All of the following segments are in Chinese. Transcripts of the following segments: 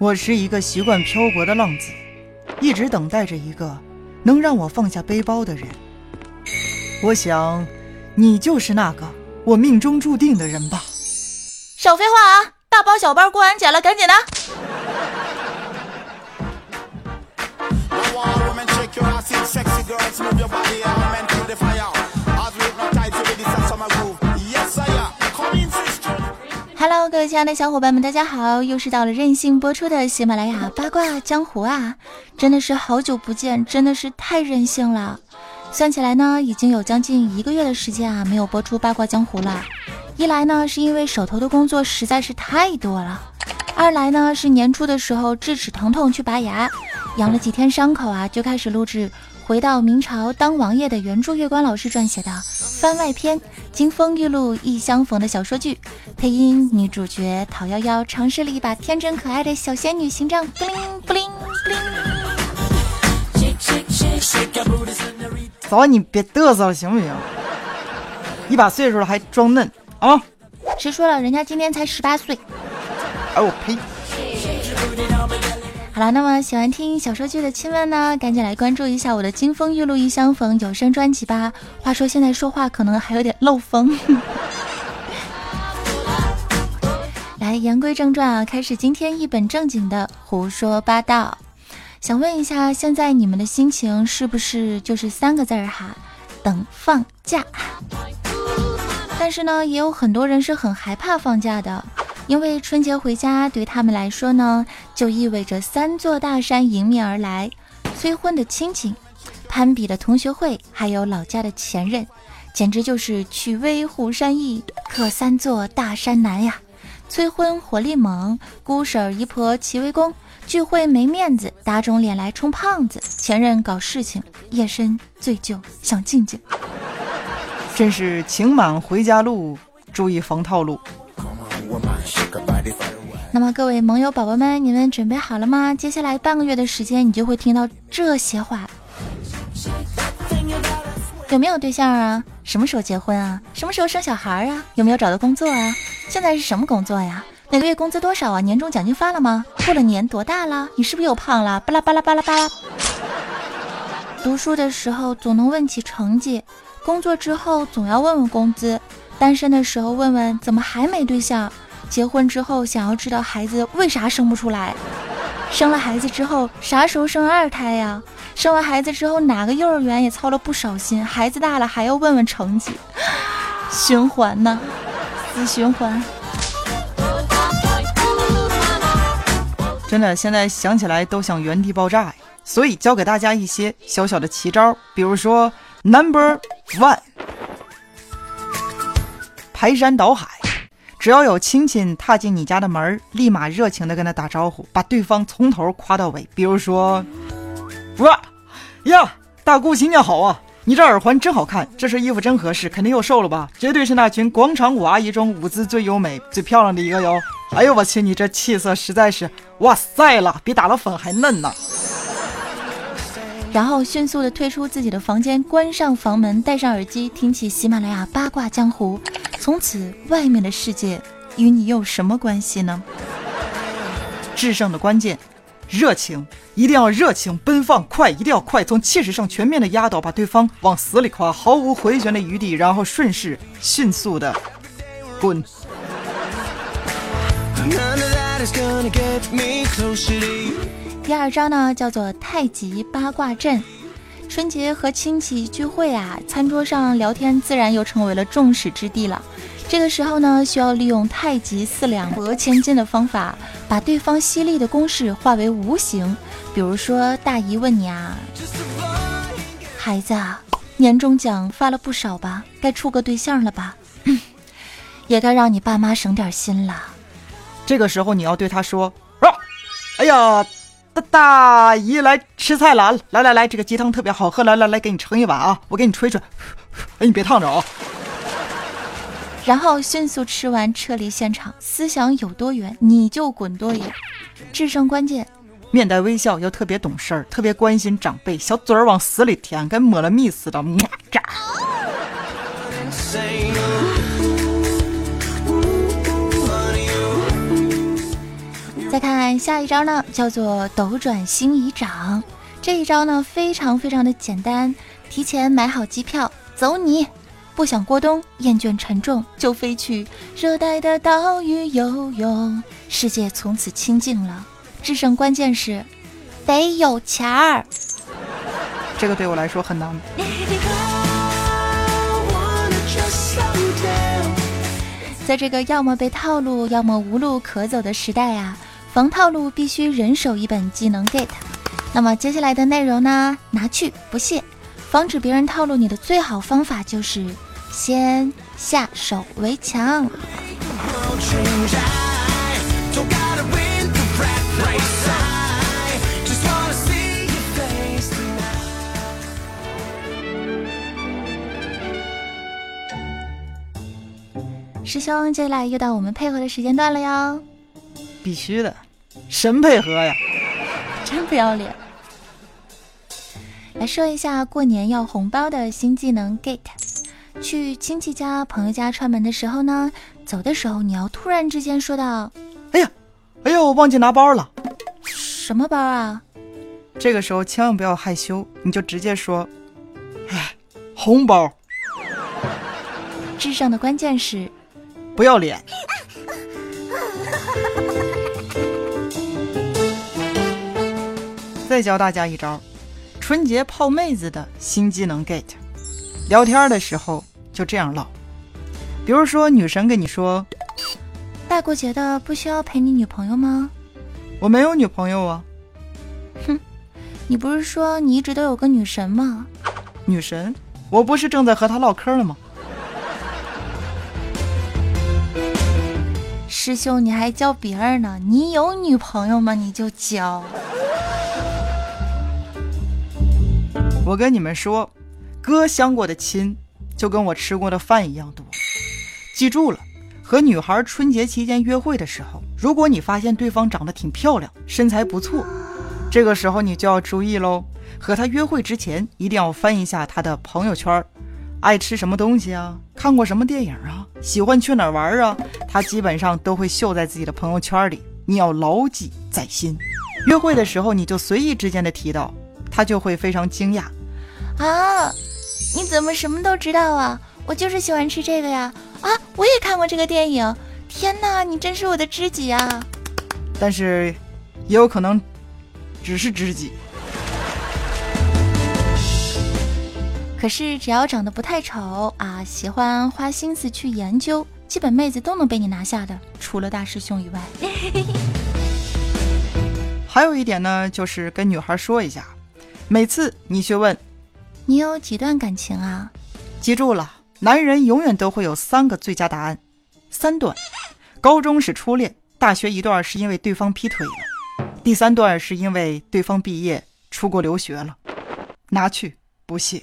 我是一个习惯漂泊的浪子，一直等待着一个能让我放下背包的人。我想，你就是那个我命中注定的人吧。少废话啊！大包小包过安检了，赶紧的。Hello，各位亲爱的小伙伴们，大家好！又是到了任性播出的喜马拉雅八卦江湖啊！真的是好久不见，真的是太任性了。算起来呢，已经有将近一个月的时间啊，没有播出八卦江湖了。一来呢，是因为手头的工作实在是太多了；二来呢，是年初的时候智齿疼痛去拔牙，养了几天伤口啊，就开始录制。回到明朝当王爷的原著，月关老师撰写的番外篇《金风玉露一相逢》的小说剧，配音女主角陶夭夭尝试了一把天真可爱的小仙女形象，布灵布灵布灵。早，你别嘚瑟了，行不行？一把岁数了还装嫩啊？谁说了？人家今年才十八岁。哎我呸！好了，那么喜欢听小说剧的亲们呢，赶紧来关注一下我的《金风玉露一相逢》有声专辑吧。话说现在说话可能还有点漏风。来，言归正传啊，开始今天一本正经的胡说八道。想问一下，现在你们的心情是不是就是三个字儿哈？等放假。但是呢，也有很多人是很害怕放假的。因为春节回家对他们来说呢，就意味着三座大山迎面而来：催婚的亲戚、攀比的同学会，还有老家的前任，简直就是去威虎山易，可三座大山难呀！催婚火力猛，姑婶姨婆齐围攻，聚会没面子，打肿脸来充胖子，前任搞事情，夜深醉酒想静静，真是情满回家路，注意防套路。那么各位盟友宝宝们，你们准备好了吗？接下来半个月的时间，你就会听到这些话。有没有对象啊？什么时候结婚啊？什么时候生小孩啊？有没有找到工作啊？现在是什么工作呀？每个月工资多少啊？年终奖金发了吗？过了年多大了？你是不是又胖了？巴拉巴拉巴拉巴拉。读书的时候总能问起成绩，工作之后总要问问工资，单身的时候问问怎么还没对象。结婚之后，想要知道孩子为啥生不出来；生了孩子之后，啥时候生二胎呀？生完孩子之后，哪个幼儿园也操了不少心。孩子大了，还要问问成绩，循环呢，死循环。真的，现在想起来都想原地爆炸呀！所以教给大家一些小小的奇招，比如说 Number One，排山倒海。只要有亲戚踏进你家的门，立马热情的跟他打招呼，把对方从头夸到尾。比如说，哇呀，大姑新年好啊！你这耳环真好看，这身衣服真合适，肯定又瘦了吧？绝对是那群广场舞阿姨中舞姿最优美、最漂亮的一个哟！哎呦我去，你这气色实在是哇塞了，比打了粉还嫩呢！然后迅速的退出自己的房间，关上房门，戴上耳机，听起喜马拉雅八卦江湖。从此，外面的世界与你有什么关系呢？制胜的关键，热情，一定要热情奔放，快，一定要快，从气势上全面的压倒，把对方往死里夸，毫无回旋的余地，然后顺势迅速的滚。第二招呢，叫做太极八卦阵。春节和亲戚聚会啊，餐桌上聊天自然又成为了众矢之的了。这个时候呢，需要利用太极四两拨千斤的方法，把对方犀利的攻势化为无形。比如说，大姨问你啊，孩子，年终奖发了不少吧？该处个对象了吧？也该让你爸妈省点心了。这个时候你要对他说：“哎呀。”大大姨来吃菜了，来来来，这个鸡汤特别好喝，来来来，给你盛一碗啊，我给你吹吹，哎，你别烫着啊。然后迅速吃完，撤离现场，思想有多远，你就滚多远。制胜关键，面带微笑，又特别懂事儿，特别关心长辈，小嘴儿往死里舔，跟抹了蜜似的。再看下一招呢，叫做斗转星移掌。这一招呢，非常非常的简单，提前买好机票，走你！不想过冬，厌倦沉重，就飞去热带的岛屿游泳，世界从此清静了。制胜关键是得有钱儿。这个对我来说很难。在这个要么被套路，要么无路可走的时代啊，防套路必须人手一本技能 get。那么接下来的内容呢，拿去不谢。防止别人套路你的最好方法就是先下手为强。师兄，接下来又到我们配合的时间段了哟。必须的，神配合呀！真不要脸。来说一下过年要红包的新技能 get。去亲戚家、朋友家串门的时候呢，走的时候你要突然之间说道：“哎呀，哎呀，我忘记拿包了。”什么包啊？这个时候千万不要害羞，你就直接说：“哎，红包。”智上的关键是。不要脸！再教大家一招，春节泡妹子的新技能 get。聊天的时候就这样唠，比如说女神跟你说：“大过节的不需要陪你女朋友吗？”我没有女朋友啊。哼，你不是说你一直都有个女神吗？女神？我不是正在和她唠嗑了吗？师兄，你还教别人呢？你有女朋友吗？你就教。我跟你们说，哥相过的亲，就跟我吃过的饭一样多。记住了，和女孩春节期间约会的时候，如果你发现对方长得挺漂亮，身材不错，这个时候你就要注意喽。和她约会之前，一定要翻一下她的朋友圈。爱吃什么东西啊？看过什么电影啊？喜欢去哪儿玩啊？她基本上都会秀在自己的朋友圈里，你要牢记在心。约会的时候你就随意之间的提到，他就会非常惊讶。啊，你怎么什么都知道啊？我就是喜欢吃这个呀！啊，我也看过这个电影。天哪，你真是我的知己啊！但是，也有可能只是知己。可是只要长得不太丑啊，喜欢花心思去研究，基本妹子都能被你拿下的，除了大师兄以外。还有一点呢，就是跟女孩说一下，每次你去问，你有几段感情啊？记住了，男人永远都会有三个最佳答案，三段：高中是初恋，大学一段是因为对方劈腿了，第三段是因为对方毕业出国留学了。拿去，不谢。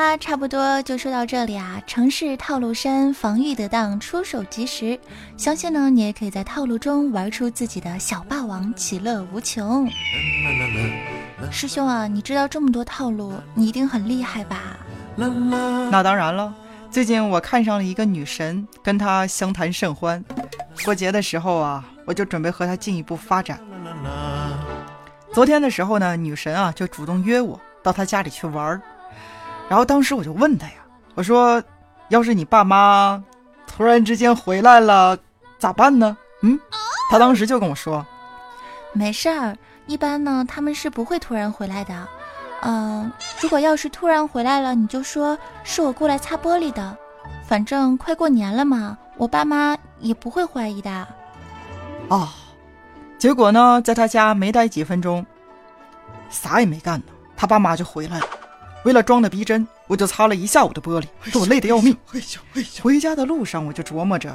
啦，差不多就说到这里啊。城市套路深，防御得当，出手及时。相信呢，你也可以在套路中玩出自己的小霸王，其乐无穷。师兄啊，你知道这么多套路，你一定很厉害吧？那当然了，最近我看上了一个女神，跟她相谈甚欢。过节的时候啊，我就准备和她进一步发展。昨天的时候呢，女神啊就主动约我到她家里去玩。然后当时我就问他呀，我说：“要是你爸妈突然之间回来了，咋办呢？”嗯，他当时就跟我说：“没事儿，一般呢他们是不会突然回来的。嗯，如果要是突然回来了，你就说是我过来擦玻璃的。反正快过年了嘛，我爸妈也不会怀疑的。”啊，结果呢，在他家没待几分钟，啥也没干呢，他爸妈就回来了。为了装的逼真，我就擦了一下午的玻璃，给我累得要命。回家的路上，我就琢磨着，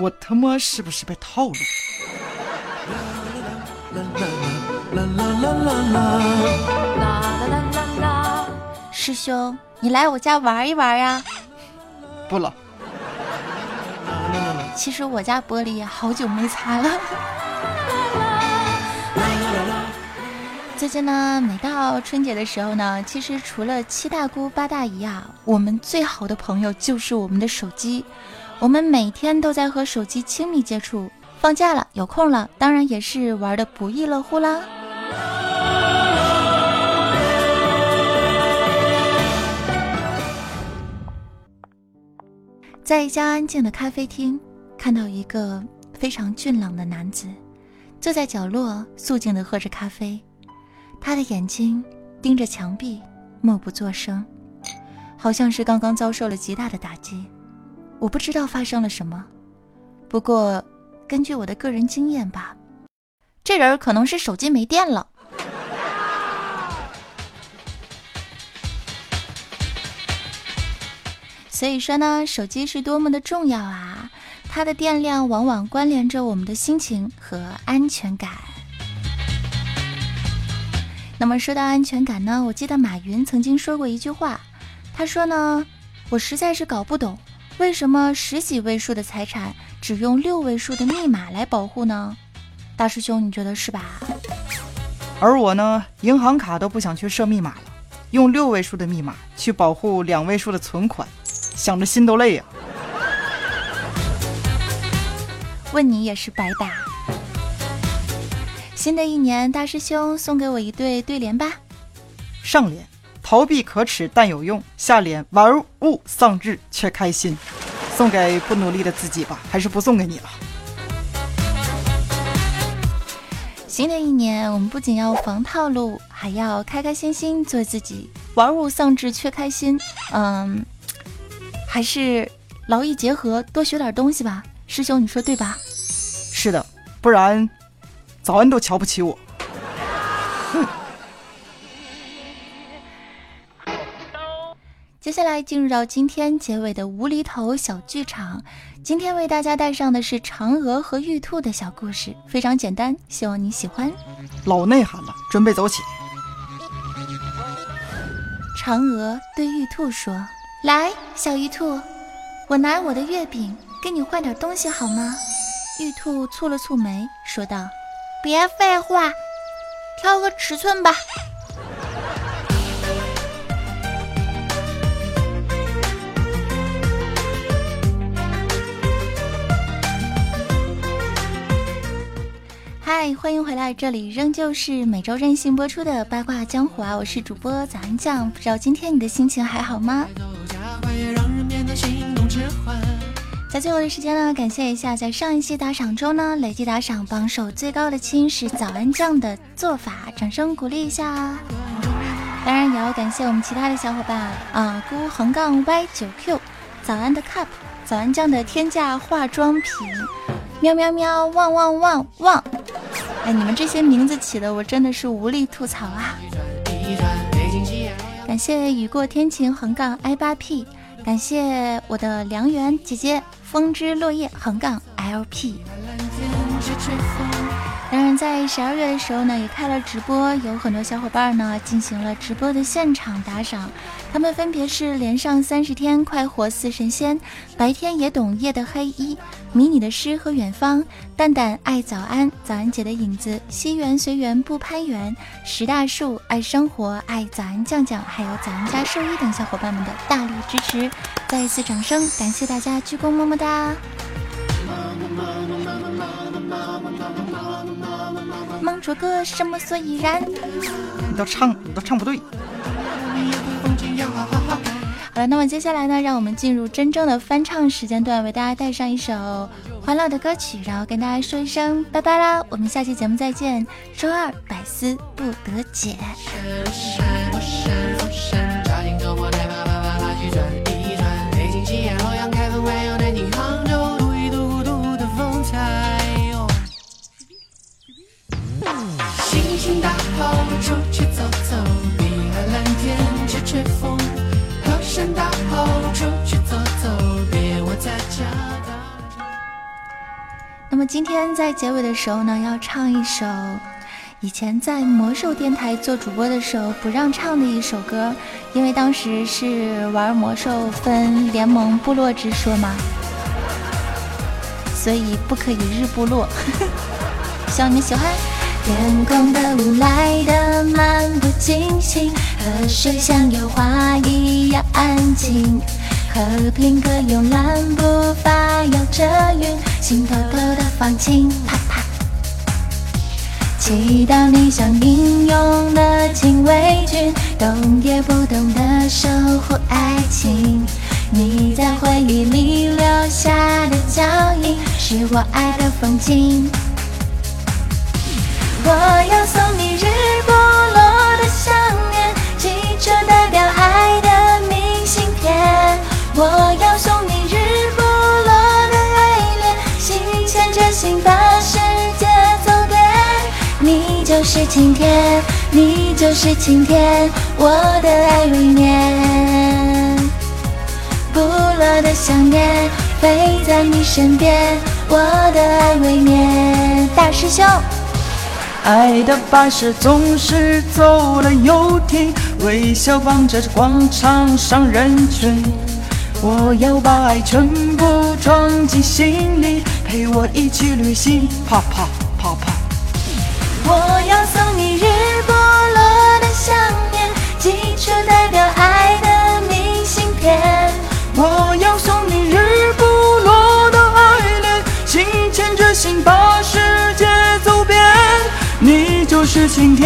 我他妈是不是被套路？师兄，你来我家玩一玩呀？不了。其实我家玻璃好久没擦了。最近呢，每到春节的时候呢，其实除了七大姑八大姨啊，我们最好的朋友就是我们的手机。我们每天都在和手机亲密接触，放假了有空了，当然也是玩的不亦乐乎啦。在一家安静的咖啡厅，看到一个非常俊朗的男子，坐在角落肃静的喝着咖啡。他的眼睛盯着墙壁，默不作声，好像是刚刚遭受了极大的打击。我不知道发生了什么，不过根据我的个人经验吧，这人可能是手机没电了。所以说呢，手机是多么的重要啊！它的电量往往关联着我们的心情和安全感。那么说到安全感呢，我记得马云曾经说过一句话，他说呢，我实在是搞不懂，为什么十几位数的财产只用六位数的密码来保护呢？大师兄，你觉得是吧？而我呢，银行卡都不想去设密码了，用六位数的密码去保护两位数的存款，想着心都累呀。问你也是白搭。新的一年，大师兄送给我一对对联吧。上联：逃避可耻但有用；下联：玩物丧志却开心。送给不努力的自己吧，还是不送给你了。新的一年，我们不仅要防套路，还要开开心心做自己，玩物丧志却开心。嗯，还是劳逸结合，多学点东西吧。师兄，你说对吧？是的，不然。早安都瞧不起我。接下来进入到今天结尾的无厘头小剧场。今天为大家带上的是嫦娥和玉兔的小故事，非常简单，希望你喜欢。老内涵了，准备走起。嫦娥对玉兔说：“来，小玉兔，我拿我的月饼给你换点东西好吗？”玉兔蹙了蹙眉，说道。别废话，挑个尺寸吧。嗨，欢迎回来，这里仍旧是每周任性播出的八卦江湖啊！我是主播早安酱，不知道今天你的心情还好吗？在最后的时间呢，感谢一下在上一期打赏中呢累计打赏榜首最高的亲是早安酱的做法，掌声鼓励一下。当然也要感谢我们其他的小伙伴啊，孤横杠 y 九 q，早安的 cup，早安酱的天价化妆品，喵喵喵，旺旺旺旺。哎，你们这些名字起的我真的是无力吐槽啊。感谢雨过天晴横杠 i 八 p，感谢我的良缘姐姐。风之落叶横杠 LP。当然，在十二月的时候呢，也开了直播，有很多小伙伴呢进行了直播的现场打赏。他们分别是连上三十天快活似神仙，白天也懂夜的黑衣，迷你的诗和远方，蛋蛋爱早安，早安姐的影子，西园随缘不攀缘，石大树爱生活爱早安酱酱，还有早安家兽医等小伙伴们的大力支持，再一次掌声，感谢大家，鞠躬么么哒。忙着个什么所以然？你都唱，你都唱不对。好了，那么接下来呢，让我们进入真正的翻唱时间段，为大家带上一首欢乐的歌曲，然后跟大家说一声拜拜啦！我们下期节目再见。周二百思不得解。心大好，出去走走，碧海蓝天，吹吹风，和声大好，出去走走，别窝在家那么今天在结尾的时候呢，要唱一首以前在魔兽电台做主播的时候不让唱的一首歌，因为当时是玩魔兽分联盟部落之说嘛，所以不可以日部落。希望你们喜欢。天空的雾来得漫不经心，河水像油画一样安静。和平鸽慵懒步伐摇着云，心偷偷的放晴，啪啪。祈祷你像英勇的禁卫军，动也不动的守护爱情。你在回忆里留下的脚印，是我爱的风景。我要送你日不落的想念，寄出代表爱的明信片。我要送你日不落的爱恋，心牵着心把世界走遍。你就是晴天，你就是晴天，我的爱未眠。不落的想念飞在你身边，我的爱未眠。大师兄，爱的巴士总是走了又停，微笑望着广场上人群。我要把爱全部装进心里，陪我一起旅行。啪啪啪啪。我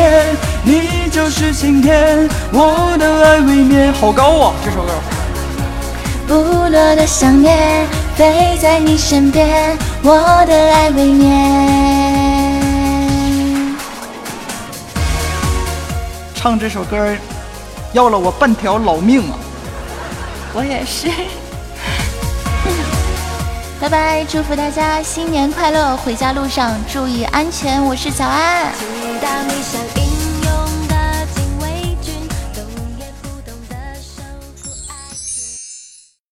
天，你就是晴天，我的爱未眠。好高啊，这首歌。不落的想念飞在你身边，我的爱未眠。唱这首歌要了我半条老命啊！我也是。拜拜，祝福大家新年快乐，回家路上注意安全。我是小安。